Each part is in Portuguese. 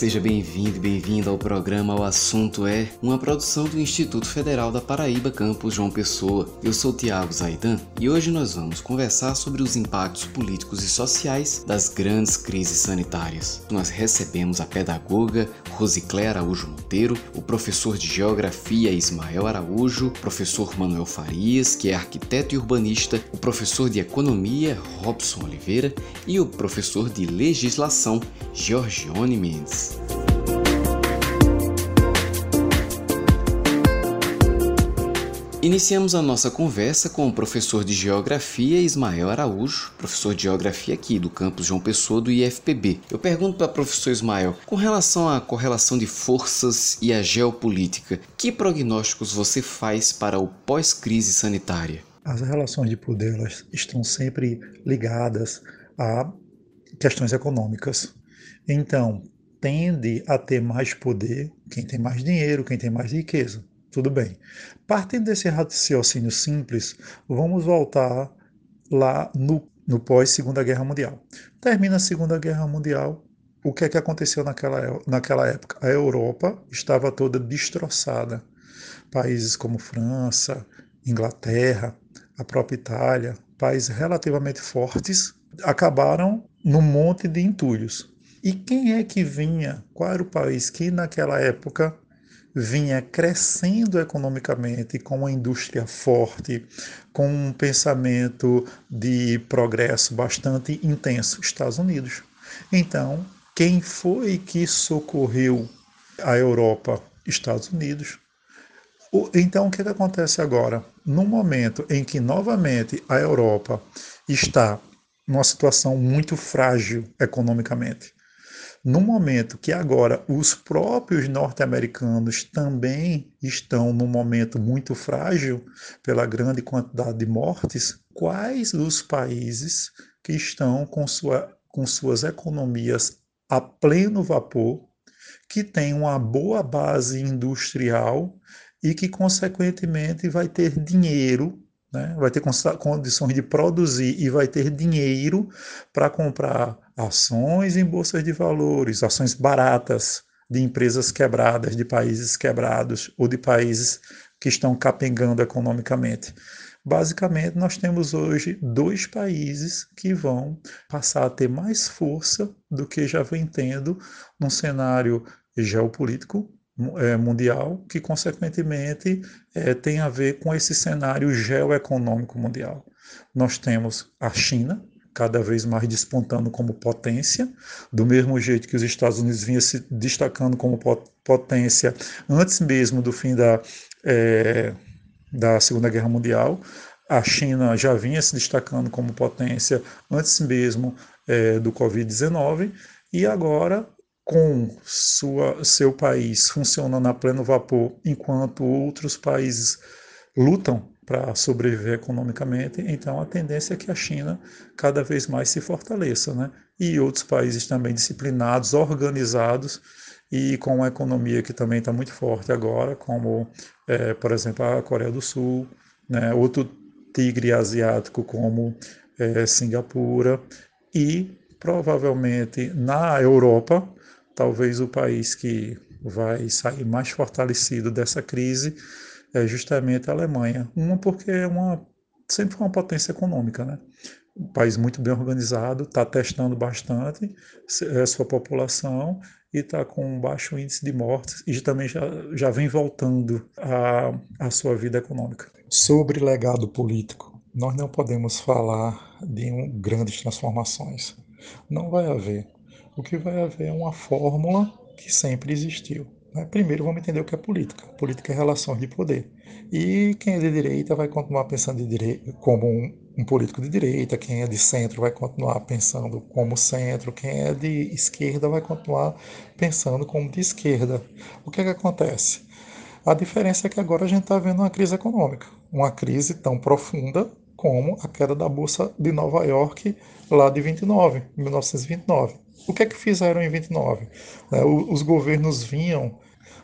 Seja bem-vindo e bem-vinda ao programa O Assunto É, uma produção do Instituto Federal da Paraíba, campus João Pessoa. Eu sou Tiago Zaidan e hoje nós vamos conversar sobre os impactos políticos e sociais das grandes crises sanitárias. Nós recebemos a pedagoga Rosicléia Araújo Monteiro, o professor de Geografia Ismael Araújo, o professor Manuel Farias, que é arquiteto e urbanista, o professor de Economia Robson Oliveira e o professor de Legislação Giorgione Mendes. Iniciamos a nossa conversa com o professor de Geografia Ismael Araújo, professor de Geografia aqui do campus João Pessoa do IFPB. Eu pergunto para o professor Ismael, com relação à correlação de forças e à geopolítica, que prognósticos você faz para o pós-crise sanitária? As relações de poder elas estão sempre ligadas a questões econômicas. Então, tende a ter mais poder quem tem mais dinheiro, quem tem mais riqueza. Tudo bem. Partindo desse raciocínio simples, vamos voltar lá no, no pós-Segunda Guerra Mundial. Termina a Segunda Guerra Mundial, o que é que aconteceu naquela, naquela época? A Europa estava toda destroçada. Países como França, Inglaterra, a própria Itália, países relativamente fortes, acabaram num monte de entulhos. E quem é que vinha? Qual era o país que naquela época vinha crescendo economicamente, com uma indústria forte, com um pensamento de progresso bastante intenso? Estados Unidos. Então, quem foi que socorreu a Europa? Estados Unidos. Então, o que, é que acontece agora? No momento em que novamente a Europa está numa situação muito frágil economicamente, no momento que agora os próprios norte-americanos também estão num momento muito frágil pela grande quantidade de mortes, quais os países que estão com, sua, com suas economias a pleno vapor, que têm uma boa base industrial e que, consequentemente, vai ter dinheiro né? vai ter condições de produzir e vai ter dinheiro para comprar ações em bolsas de valores, ações baratas de empresas quebradas, de países quebrados ou de países que estão capengando economicamente. Basicamente, nós temos hoje dois países que vão passar a ter mais força do que já vem tendo num cenário geopolítico é, mundial, que consequentemente é, tem a ver com esse cenário geoeconômico mundial. Nós temos a China, cada vez mais despontando como potência, do mesmo jeito que os Estados Unidos vinha se destacando como potência antes mesmo do fim da, é, da Segunda Guerra Mundial. A China já vinha se destacando como potência antes mesmo é, do Covid-19 e agora com sua, seu país funcionando a pleno vapor, enquanto outros países lutam para sobreviver economicamente, então a tendência é que a China cada vez mais se fortaleça, né? E outros países também disciplinados, organizados e com uma economia que também está muito forte agora, como, é, por exemplo, a Coreia do Sul, né? outro tigre asiático como é, Singapura e provavelmente na Europa talvez o país que vai sair mais fortalecido dessa crise é justamente a Alemanha. Uma porque é uma sempre foi uma potência econômica, né? Um país muito bem organizado, está testando bastante a sua população e está com um baixo índice de mortes e também já, já vem voltando à sua vida econômica. Sobre legado político, nós não podemos falar de um, grandes transformações. Não vai haver o que vai haver é uma fórmula que sempre existiu. Né? Primeiro vamos entender o que é política. Política é relações de poder. E quem é de direita vai continuar pensando direita, como um, um, político de direita, quem é de centro vai continuar pensando como centro, quem é de esquerda vai continuar pensando como de esquerda. O que, é que acontece? A diferença é que agora a gente está vendo uma crise econômica, uma crise tão profunda como a queda da Bolsa de Nova York lá de 29, 1929. O que é que fizeram em 29? É, os governos vinham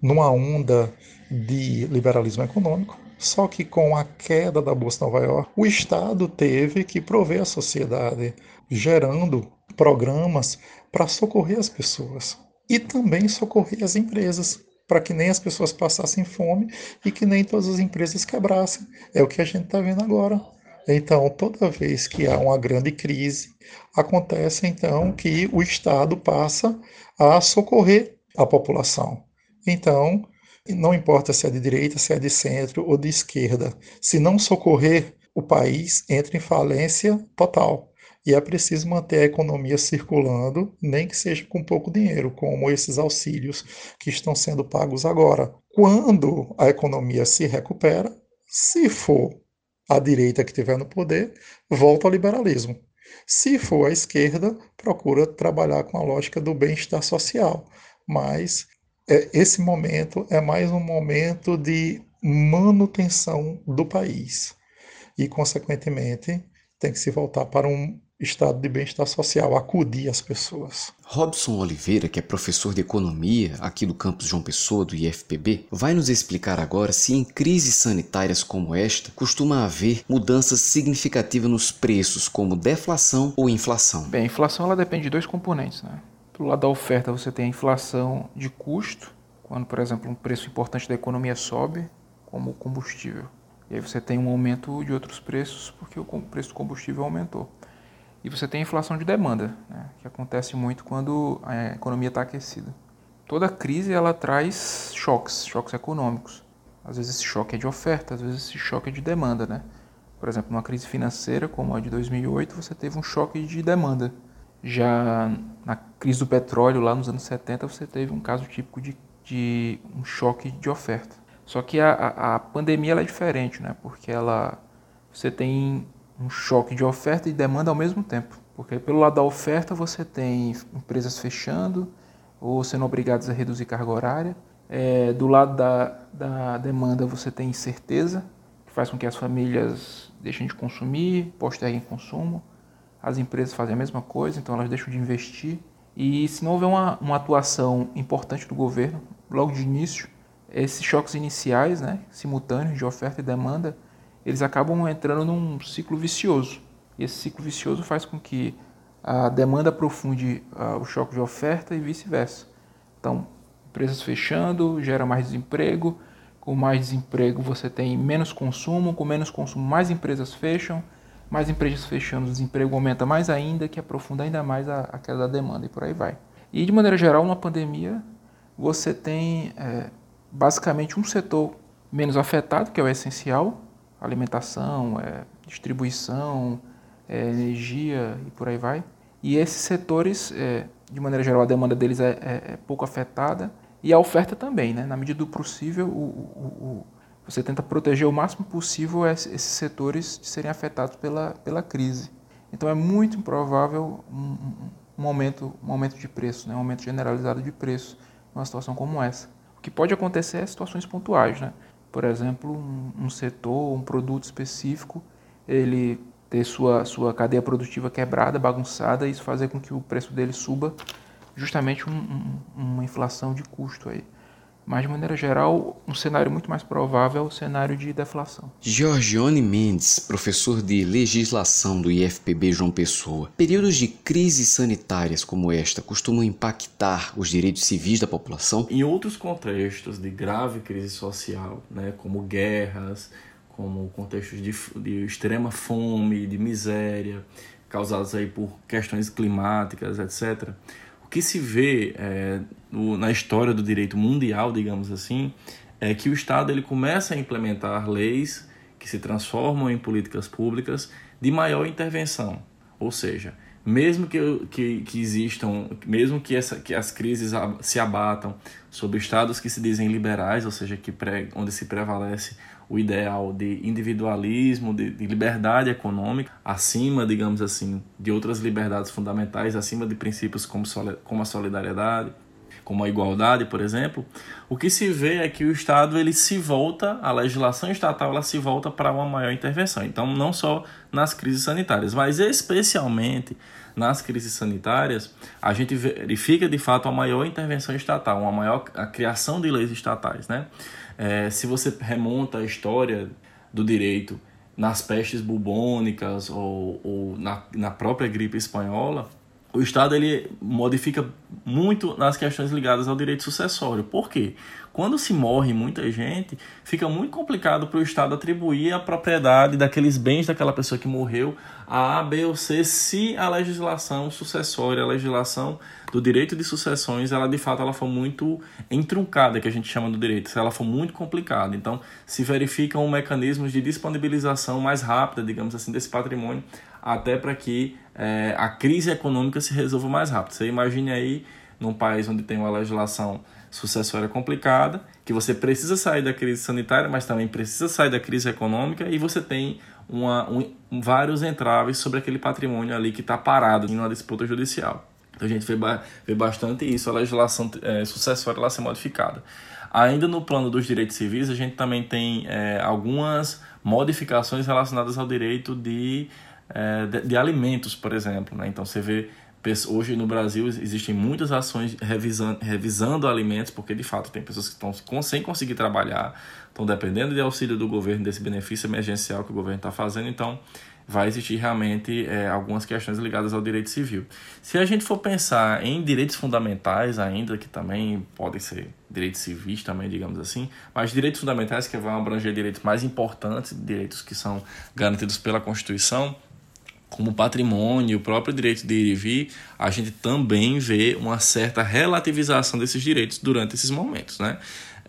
numa onda de liberalismo econômico, só que com a queda da Bolsa Nova York, o Estado teve que prover a sociedade, gerando programas para socorrer as pessoas. e também socorrer as empresas, para que nem as pessoas passassem fome e que nem todas as empresas quebrassem. É o que a gente está vendo agora. Então, toda vez que há uma grande crise, acontece então que o Estado passa a socorrer a população. Então, não importa se é de direita, se é de centro ou de esquerda, se não socorrer, o país entra em falência total. E é preciso manter a economia circulando, nem que seja com pouco dinheiro, como esses auxílios que estão sendo pagos agora. Quando a economia se recupera, se for a direita que estiver no poder, volta ao liberalismo. Se for a esquerda, procura trabalhar com a lógica do bem-estar social. Mas é, esse momento é mais um momento de manutenção do país. E, consequentemente, tem que se voltar para um estado de bem-estar social, acudir as pessoas. Robson Oliveira, que é professor de economia aqui do campus João Pessoa, do IFPB, vai nos explicar agora se em crises sanitárias como esta costuma haver mudanças significativas nos preços, como deflação ou inflação. Bem, a inflação ela depende de dois componentes. Né? Pelo lado da oferta, você tem a inflação de custo, quando, por exemplo, um preço importante da economia sobe, como o combustível. E aí você tem um aumento de outros preços porque o preço do combustível aumentou. E você tem a inflação de demanda, né, que acontece muito quando a economia está aquecida. Toda crise ela traz choques, choques econômicos. Às vezes esse choque é de oferta, às vezes esse choque é de demanda, né? Por exemplo, numa crise financeira como a de 2008, você teve um choque de demanda. Já na crise do petróleo, lá nos anos 70, você teve um caso típico de, de um choque de oferta. Só que a, a, pandemia é diferente, né? Porque ela, você tem um choque de oferta e demanda ao mesmo tempo. Porque pelo lado da oferta você tem empresas fechando ou sendo obrigadas a reduzir carga horária. É, do lado da, da demanda você tem incerteza, que faz com que as famílias deixem de consumir, posterguem consumo. As empresas fazem a mesma coisa, então elas deixam de investir. E se não houver uma, uma atuação importante do governo, logo de início, esses choques iniciais, né, simultâneos de oferta e demanda, eles acabam entrando num ciclo vicioso. E esse ciclo vicioso faz com que a demanda aprofunde uh, o choque de oferta e vice-versa. Então, empresas fechando gera mais desemprego, com mais desemprego você tem menos consumo, com menos consumo mais empresas fecham, mais empresas fechando o desemprego aumenta mais ainda, que aprofunda ainda mais a, a queda da demanda e por aí vai. E de maneira geral, numa pandemia, você tem é, basicamente um setor menos afetado, que é o essencial, alimentação, é, distribuição, é, energia e por aí vai. E esses setores, é, de maneira geral, a demanda deles é, é, é, pouco afetada e a oferta também, né? Na medida do possível, o, o, o, você tenta proteger o máximo possível esses setores de serem afetados pela, pela crise. Então é muito improvável um, um, aumento, um aumento de preço, né? um aumento generalizado de preço numa situação como essa. O que pode acontecer é situações pontuais, né? Por exemplo, um, um setor, um produto específico, ele ter sua, sua cadeia produtiva quebrada, bagunçada, e isso fazer com que o preço dele suba, justamente um, um, uma inflação de custo aí. Mas, de maneira geral, um cenário muito mais provável é o cenário de deflação. Giorgione Mendes, professor de legislação do IFPB João Pessoa. Períodos de crises sanitárias como esta costumam impactar os direitos civis da população? Em outros contextos de grave crise social, né, como guerras, como contextos de, de extrema fome, de miséria, causados aí por questões climáticas, etc., que se vê é, no, na história do direito mundial, digamos assim, é que o Estado ele começa a implementar leis que se transformam em políticas públicas de maior intervenção. Ou seja, mesmo que, que, que existam, mesmo que, essa, que as crises se abatam sobre estados que se dizem liberais, ou seja, que pre, onde se prevalece o ideal de individualismo, de, de, liberdade econômica, acima, digamos assim, de outras liberdades fundamentais, acima de princípios como, como a solidariedade, como a igualdade, por exemplo, o que se vê é que o Estado ele se volta, a legislação estatal ela se volta para uma maior intervenção. Então, não só nas crises sanitárias, mas especialmente nas crises sanitárias, a gente verifica de fato a maior intervenção estatal, uma maior a criação de leis estatais, né? É, se você remonta a história do direito nas pestes bubônicas ou, ou na, na própria gripe espanhola, o Estado ele modifica muito nas questões ligadas ao direito sucessório. Por quê? Quando se morre muita gente, fica muito complicado para o Estado atribuir a propriedade daqueles bens daquela pessoa que morreu a A, B ou C, se a legislação sucessória, a legislação do direito de sucessões, ela de fato ela for muito entruncada, que a gente chama do direito, se ela for muito complicada. Então, se verificam mecanismos de disponibilização mais rápida, digamos assim, desse patrimônio, até para que é, a crise econômica se resolva mais rápido. Você imagine aí, num país onde tem uma legislação sucessória complicada, que você precisa sair da crise sanitária, mas também precisa sair da crise econômica, e você tem uma, um, vários entraves sobre aquele patrimônio ali que está parado em uma disputa judicial. Então a gente vê, vê bastante isso, a legislação é, sucessória lá ser modificada. Ainda no plano dos direitos civis, a gente também tem é, algumas modificações relacionadas ao direito de, é, de, de, alimentos, por exemplo. Né? Então você vê Hoje no Brasil existem muitas ações revisando, revisando alimentos, porque de fato tem pessoas que estão sem conseguir trabalhar, estão dependendo de auxílio do governo, desse benefício emergencial que o governo está fazendo, então vai existir realmente é, algumas questões ligadas ao direito civil. Se a gente for pensar em direitos fundamentais ainda, que também podem ser direitos civis também, digamos assim, mas direitos fundamentais que vão abranger direitos mais importantes, direitos que são garantidos pela Constituição, como patrimônio, o próprio direito de ir e vir, a gente também vê uma certa relativização desses direitos durante esses momentos, né?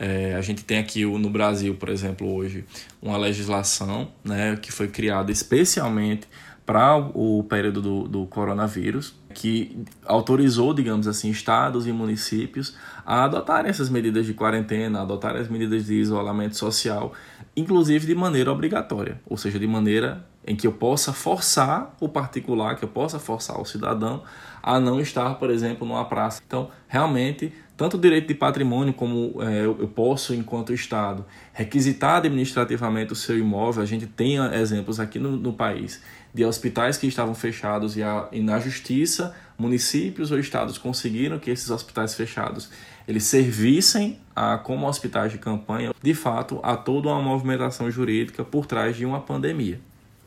É, a gente tem aqui no Brasil, por exemplo, hoje, uma legislação né, que foi criada especialmente para o período do, do, coronavírus, que autorizou, digamos assim, estados e municípios a adotarem essas medidas de quarentena, a adotarem as medidas de isolamento social, inclusive de maneira obrigatória, ou seja, de maneira em que eu possa forçar o particular, que eu possa forçar o cidadão a não estar, por exemplo, numa praça. Então, realmente, tanto o direito de patrimônio como é, eu posso, enquanto Estado, requisitar administrativamente o seu imóvel. A gente tem exemplos aqui no, no país de hospitais que estavam fechados e, a, e na justiça, municípios ou estados conseguiram que esses hospitais fechados eles servissem a, como hospitais de campanha, de fato, a toda uma movimentação jurídica por trás de uma pandemia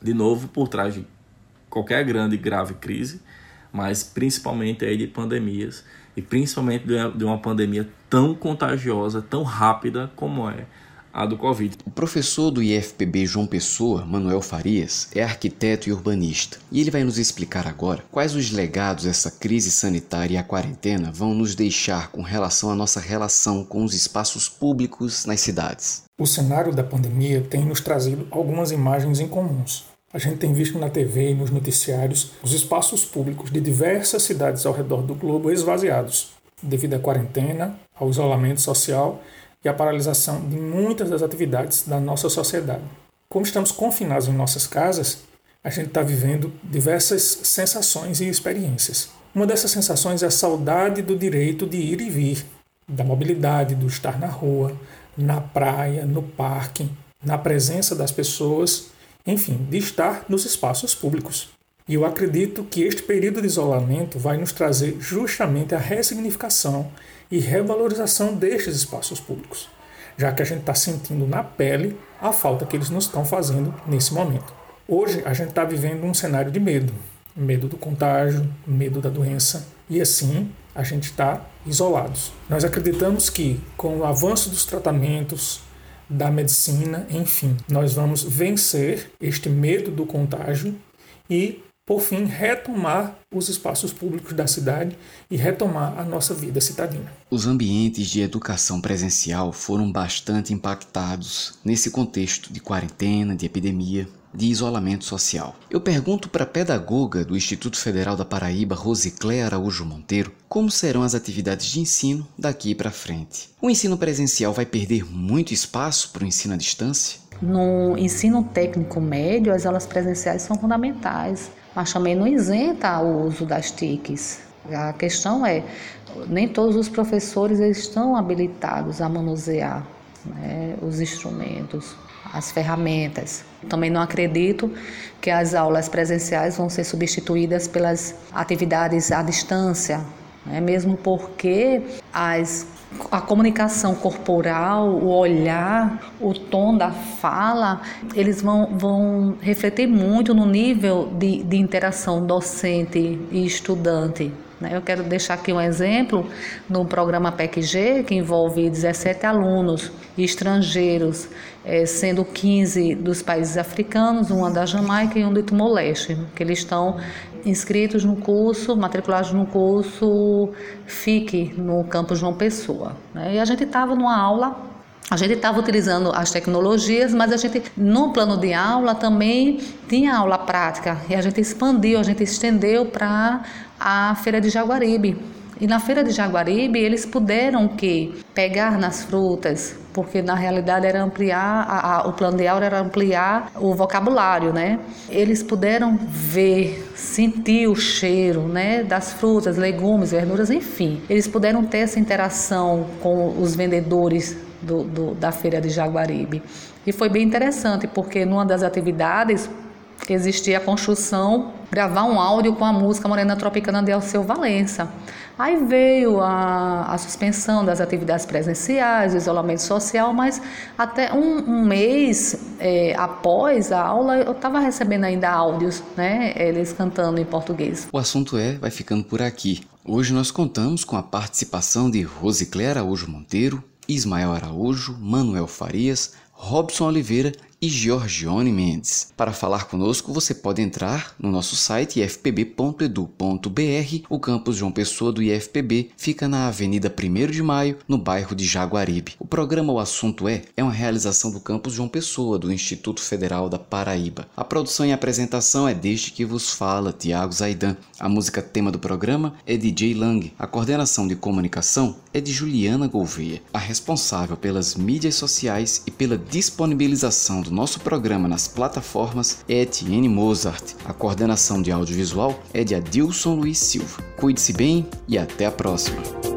de novo, por trás de qualquer grande e grave crise, mas principalmente aí de pandemias, e principalmente de uma pandemia tão contagiosa, tão rápida como é a do Covid. O professor do IFPB João Pessoa, Manuel Farias, é arquiteto e urbanista, e ele vai nos explicar agora quais os legados essa crise sanitária e a quarentena vão nos deixar com relação à nossa relação com os espaços públicos nas cidades. O cenário da pandemia tem nos trazido algumas imagens incomuns. A gente tem visto na TV e nos noticiários os espaços públicos de diversas cidades ao redor do globo esvaziados, devido à quarentena, ao isolamento social e à paralisação de muitas das atividades da nossa sociedade. Como estamos confinados em nossas casas, a gente está vivendo diversas sensações e experiências. Uma dessas sensações é a saudade do direito de ir e vir, da mobilidade, do estar na rua, na praia, no parque, na presença das pessoas enfim, de estar nos espaços públicos. E eu acredito que este período de isolamento vai nos trazer justamente a ressignificação e revalorização destes espaços públicos, já que a gente está sentindo na pele a falta que eles nos estão fazendo nesse momento. Hoje a gente está vivendo um cenário de medo, medo do contágio, medo da doença, e assim a gente está isolados. Nós acreditamos que com o avanço dos tratamentos, da medicina, enfim. Nós vamos vencer este medo do contágio e, por fim, retomar os espaços públicos da cidade e retomar a nossa vida cidadina. Os ambientes de educação presencial foram bastante impactados nesse contexto de quarentena, de epidemia de isolamento social. Eu pergunto para a pedagoga do Instituto Federal da Paraíba, Rosiclé Araújo Monteiro, como serão as atividades de ensino daqui para frente. O ensino presencial vai perder muito espaço para o ensino à distância? No ensino técnico médio, as aulas presenciais são fundamentais, mas também não isenta o uso das TICs. A questão é, nem todos os professores estão habilitados a manusear né, os instrumentos, as ferramentas. Também não acredito que as aulas presenciais vão ser substituídas pelas atividades à distância, né? mesmo porque as a comunicação corporal, o olhar, o tom da fala, eles vão, vão refletir muito no nível de, de interação docente e estudante. Né? Eu quero deixar aqui um exemplo no programa PEC-G, que envolve 17 alunos estrangeiros, eh, sendo 15 dos países africanos, uma da Jamaica e um do Timor-Leste, que eles estão inscritos no curso, matriculados no curso FIC, no campus João Pessoa. Né? E a gente estava numa aula a gente estava utilizando as tecnologias, mas a gente, no plano de aula, também tinha aula prática. E a gente expandiu, a gente estendeu para a Feira de Jaguaribe. E na Feira de Jaguaribe, eles puderam que pegar nas frutas, porque na realidade era ampliar, a, a, o plano de aula era ampliar o vocabulário, né? Eles puderam ver, sentir o cheiro, né, das frutas, legumes, verduras, enfim. Eles puderam ter essa interação com os vendedores do, do, da feira de Jaguaribe. E foi bem interessante, porque numa das atividades existia a construção, gravar um áudio com a música Morena Tropicana de Alceu Valença. Aí veio a, a suspensão das atividades presenciais, o isolamento social, mas até um, um mês é, após a aula eu estava recebendo ainda áudios, né, eles cantando em português. O assunto é, vai ficando por aqui. Hoje nós contamos com a participação de Rosicléia Araújo Monteiro, Ismael Araújo, Manuel Farias, Robson Oliveira e Giorgione Mendes. Para falar conosco, você pode entrar no nosso site ifpb.edu.br. O campus João Pessoa do IFPB fica na Avenida 1 de Maio, no bairro de Jaguaribe. O programa O Assunto É é uma realização do campus João Pessoa do Instituto Federal da Paraíba. A produção e apresentação é deste que vos fala, Tiago Zaidan. A música tema do programa é de Jay Lang. A coordenação de comunicação é de Juliana Gouveia. A responsável pelas mídias sociais e pela disponibilização do nosso programa nas plataformas é Etienne Mozart. A coordenação de audiovisual é de Adilson Luiz Silva. Cuide-se bem e até a próxima.